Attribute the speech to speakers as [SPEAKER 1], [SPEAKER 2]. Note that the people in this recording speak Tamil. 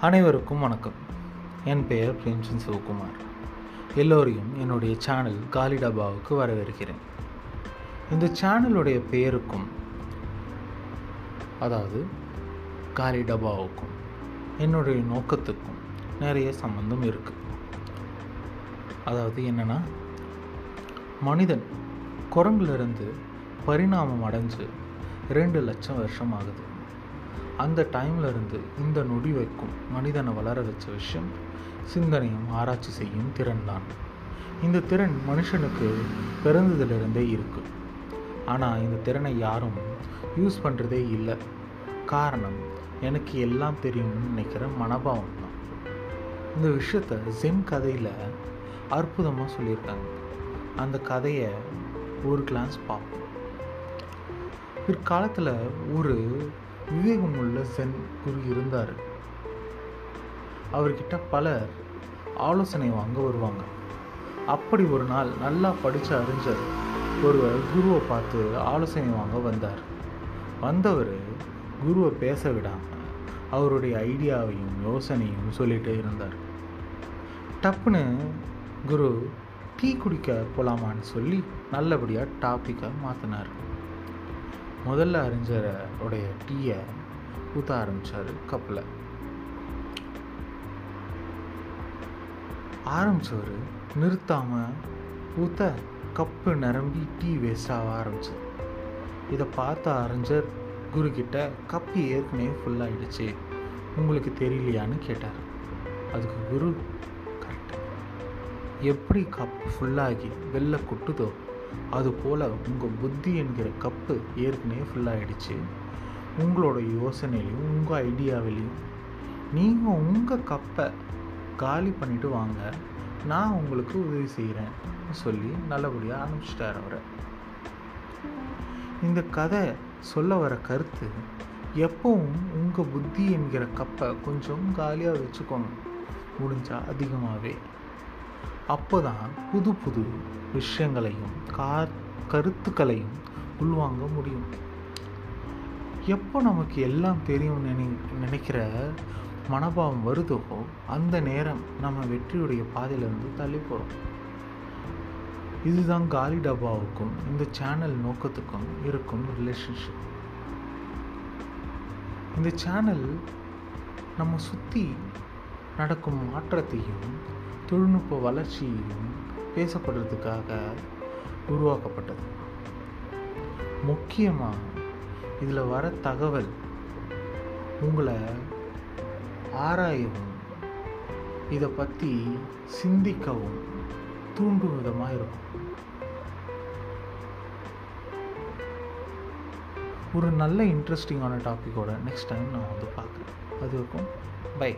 [SPEAKER 1] அனைவருக்கும் வணக்கம். என் பெயர் பிரேம்சந்த் சிவகுமார். எல்லோரையும் என்னுடைய சேனல் காலி டபாவுக்கு வரவேற்கிறேன். இந்த சேனலுடைய பெயருக்கும் அதாவது காலி டபாவுக்கும் என்னுடைய நோக்கத்துக்கும் நிறைய சம்பந்தம் இருக்குது அதாவது என்னென்னா மனிதன் குரங்குலேருந்து பரிணாமம் அடைஞ்சு ரெண்டு லட்சம் வருஷம் ஆகுது. அந்த டைம்ல இருந்து இந்த நொடி வைக்கும் மனிதனை வளர வச்ச விஷயம் சிந்தனையும் ஆராய்ச்சி செய்யும் திறன் தான். இந்த திறன் மனுஷனுக்கு பிறந்ததிலிருந்தே இருக்கு. ஆனால் இந்த திறனை யாரும் யூஸ் பண்ணுறதே இல்லை. காரணம் எனக்கு எல்லாம் தெரியும்னு நினைக்கிற மனபாவம் தான். இந்த விஷயத்த ஜென் கதையில் அற்புதமாக சொல்லியிருக்காங்க. அந்த கதையை ஒரு கிளான்ஸ் பார்ப்போம். பிற்காலத்தில் ஒரு விவேகம் உள்ள சென் குரு இருந்தார் அவர்கிட்ட பலர் ஆலோசனை வாங்க வருவாங்க. அப்படி ஒரு நாள் நல்லா படித்த அறிஞர் ஒருவர் குருவை பார்த்து ஆலோசனை வாங்க வந்தார். வந்தவர் குருவை பேச விடாமல் அவருடைய ஐடியாவையும் யோசனையும் சொல்லிகிட்டே இருந்தார். டப்புன்னு குரு டீ குடிக்க போகலாமான்னு சொல்லி நல்லபடியாக டாப்பிக்கை மாற்றினார் முதல்ல அறிஞரோடைய டீயை ஊற்ற ஆரம்பித்தார் கப்பில். ஆரம்பித்தவர் நிறுத்தாமல் ஊற்ற கப்பு நிரம்பி டீ வேஸ்ட் ஆக ஆரம்பிச்சு இதை பார்த்த அறிஞர் குரு கிட்ட கப்பு ஏற்கனவே ஃபுல்லாகிடுச்சு உங்களுக்கு தெரியலையான்னு கேட்டார். அதுக்கு குரு கரெக்ட் எப்படி கப் ஃபுல்லாகி வெளில கொட்டுதோ அதுபோல் உங்கள் புத்தி என்கிற கப்பு ஏற்கனவே ஃபுல்லாகிடுச்சு உங்களோட யோசனையிலையும் உங்கள் ஐடியாவிலையும். நீங்கள் உங்கள் கப்பை காலி பண்ணிவிட்டு வாங்க. நான் உங்களுக்கு உதவி செய்கிறேன் சொல்லி நல்லபடியாக அனுப்பிச்சிட்டார் அவரை. இந்த கதை சொல்ல வர கருத்து எப்பவும் உங்கள் புத்தி என்கிற கப்பை கொஞ்சம் காலியாக வச்சுக்கோங்க. முடிஞ்சால் அதிகமாகவே அப்போ தான் புது புது விஷயங்களையும் கா கருத்துக்களையும் உள்வாங்க முடியும். எப்போ நமக்கு எல்லாம் தெரியும் நினை நினைக்கிற மனபாவம் வருதோ அந்த நேரம் நம்ம வெற்றியுடைய பாதையிலிருந்து தள்ளி போகிறோம் இதுதான் காலி டப்பாவுக்கும் இந்த சேனல் நோக்கத்துக்கும் இருக்கும் ரிலேஷன்ஷிப் இந்த சேனல் நம்ம சுற்றி நடக்கும் மாற்றத்தையும் தொழில்நுட்ப வளர்ச்சியையும் பேசப்படுறதுக்காக உருவாக்கப்பட்டது. முக்கியமாக இதில் வர தகவல் உங்களை ஆராயவும் இதை பற்றி சிந்திக்கவும் தூண்டும் விதமாக இருக்கும். ஒரு நல்ல இன்ட்ரெஸ்டிங்கான டாப்பிக்கோட நெக்ஸ்ட் டைம் நான் வந்து பார்க்குறேன். அது இருக்கும் பை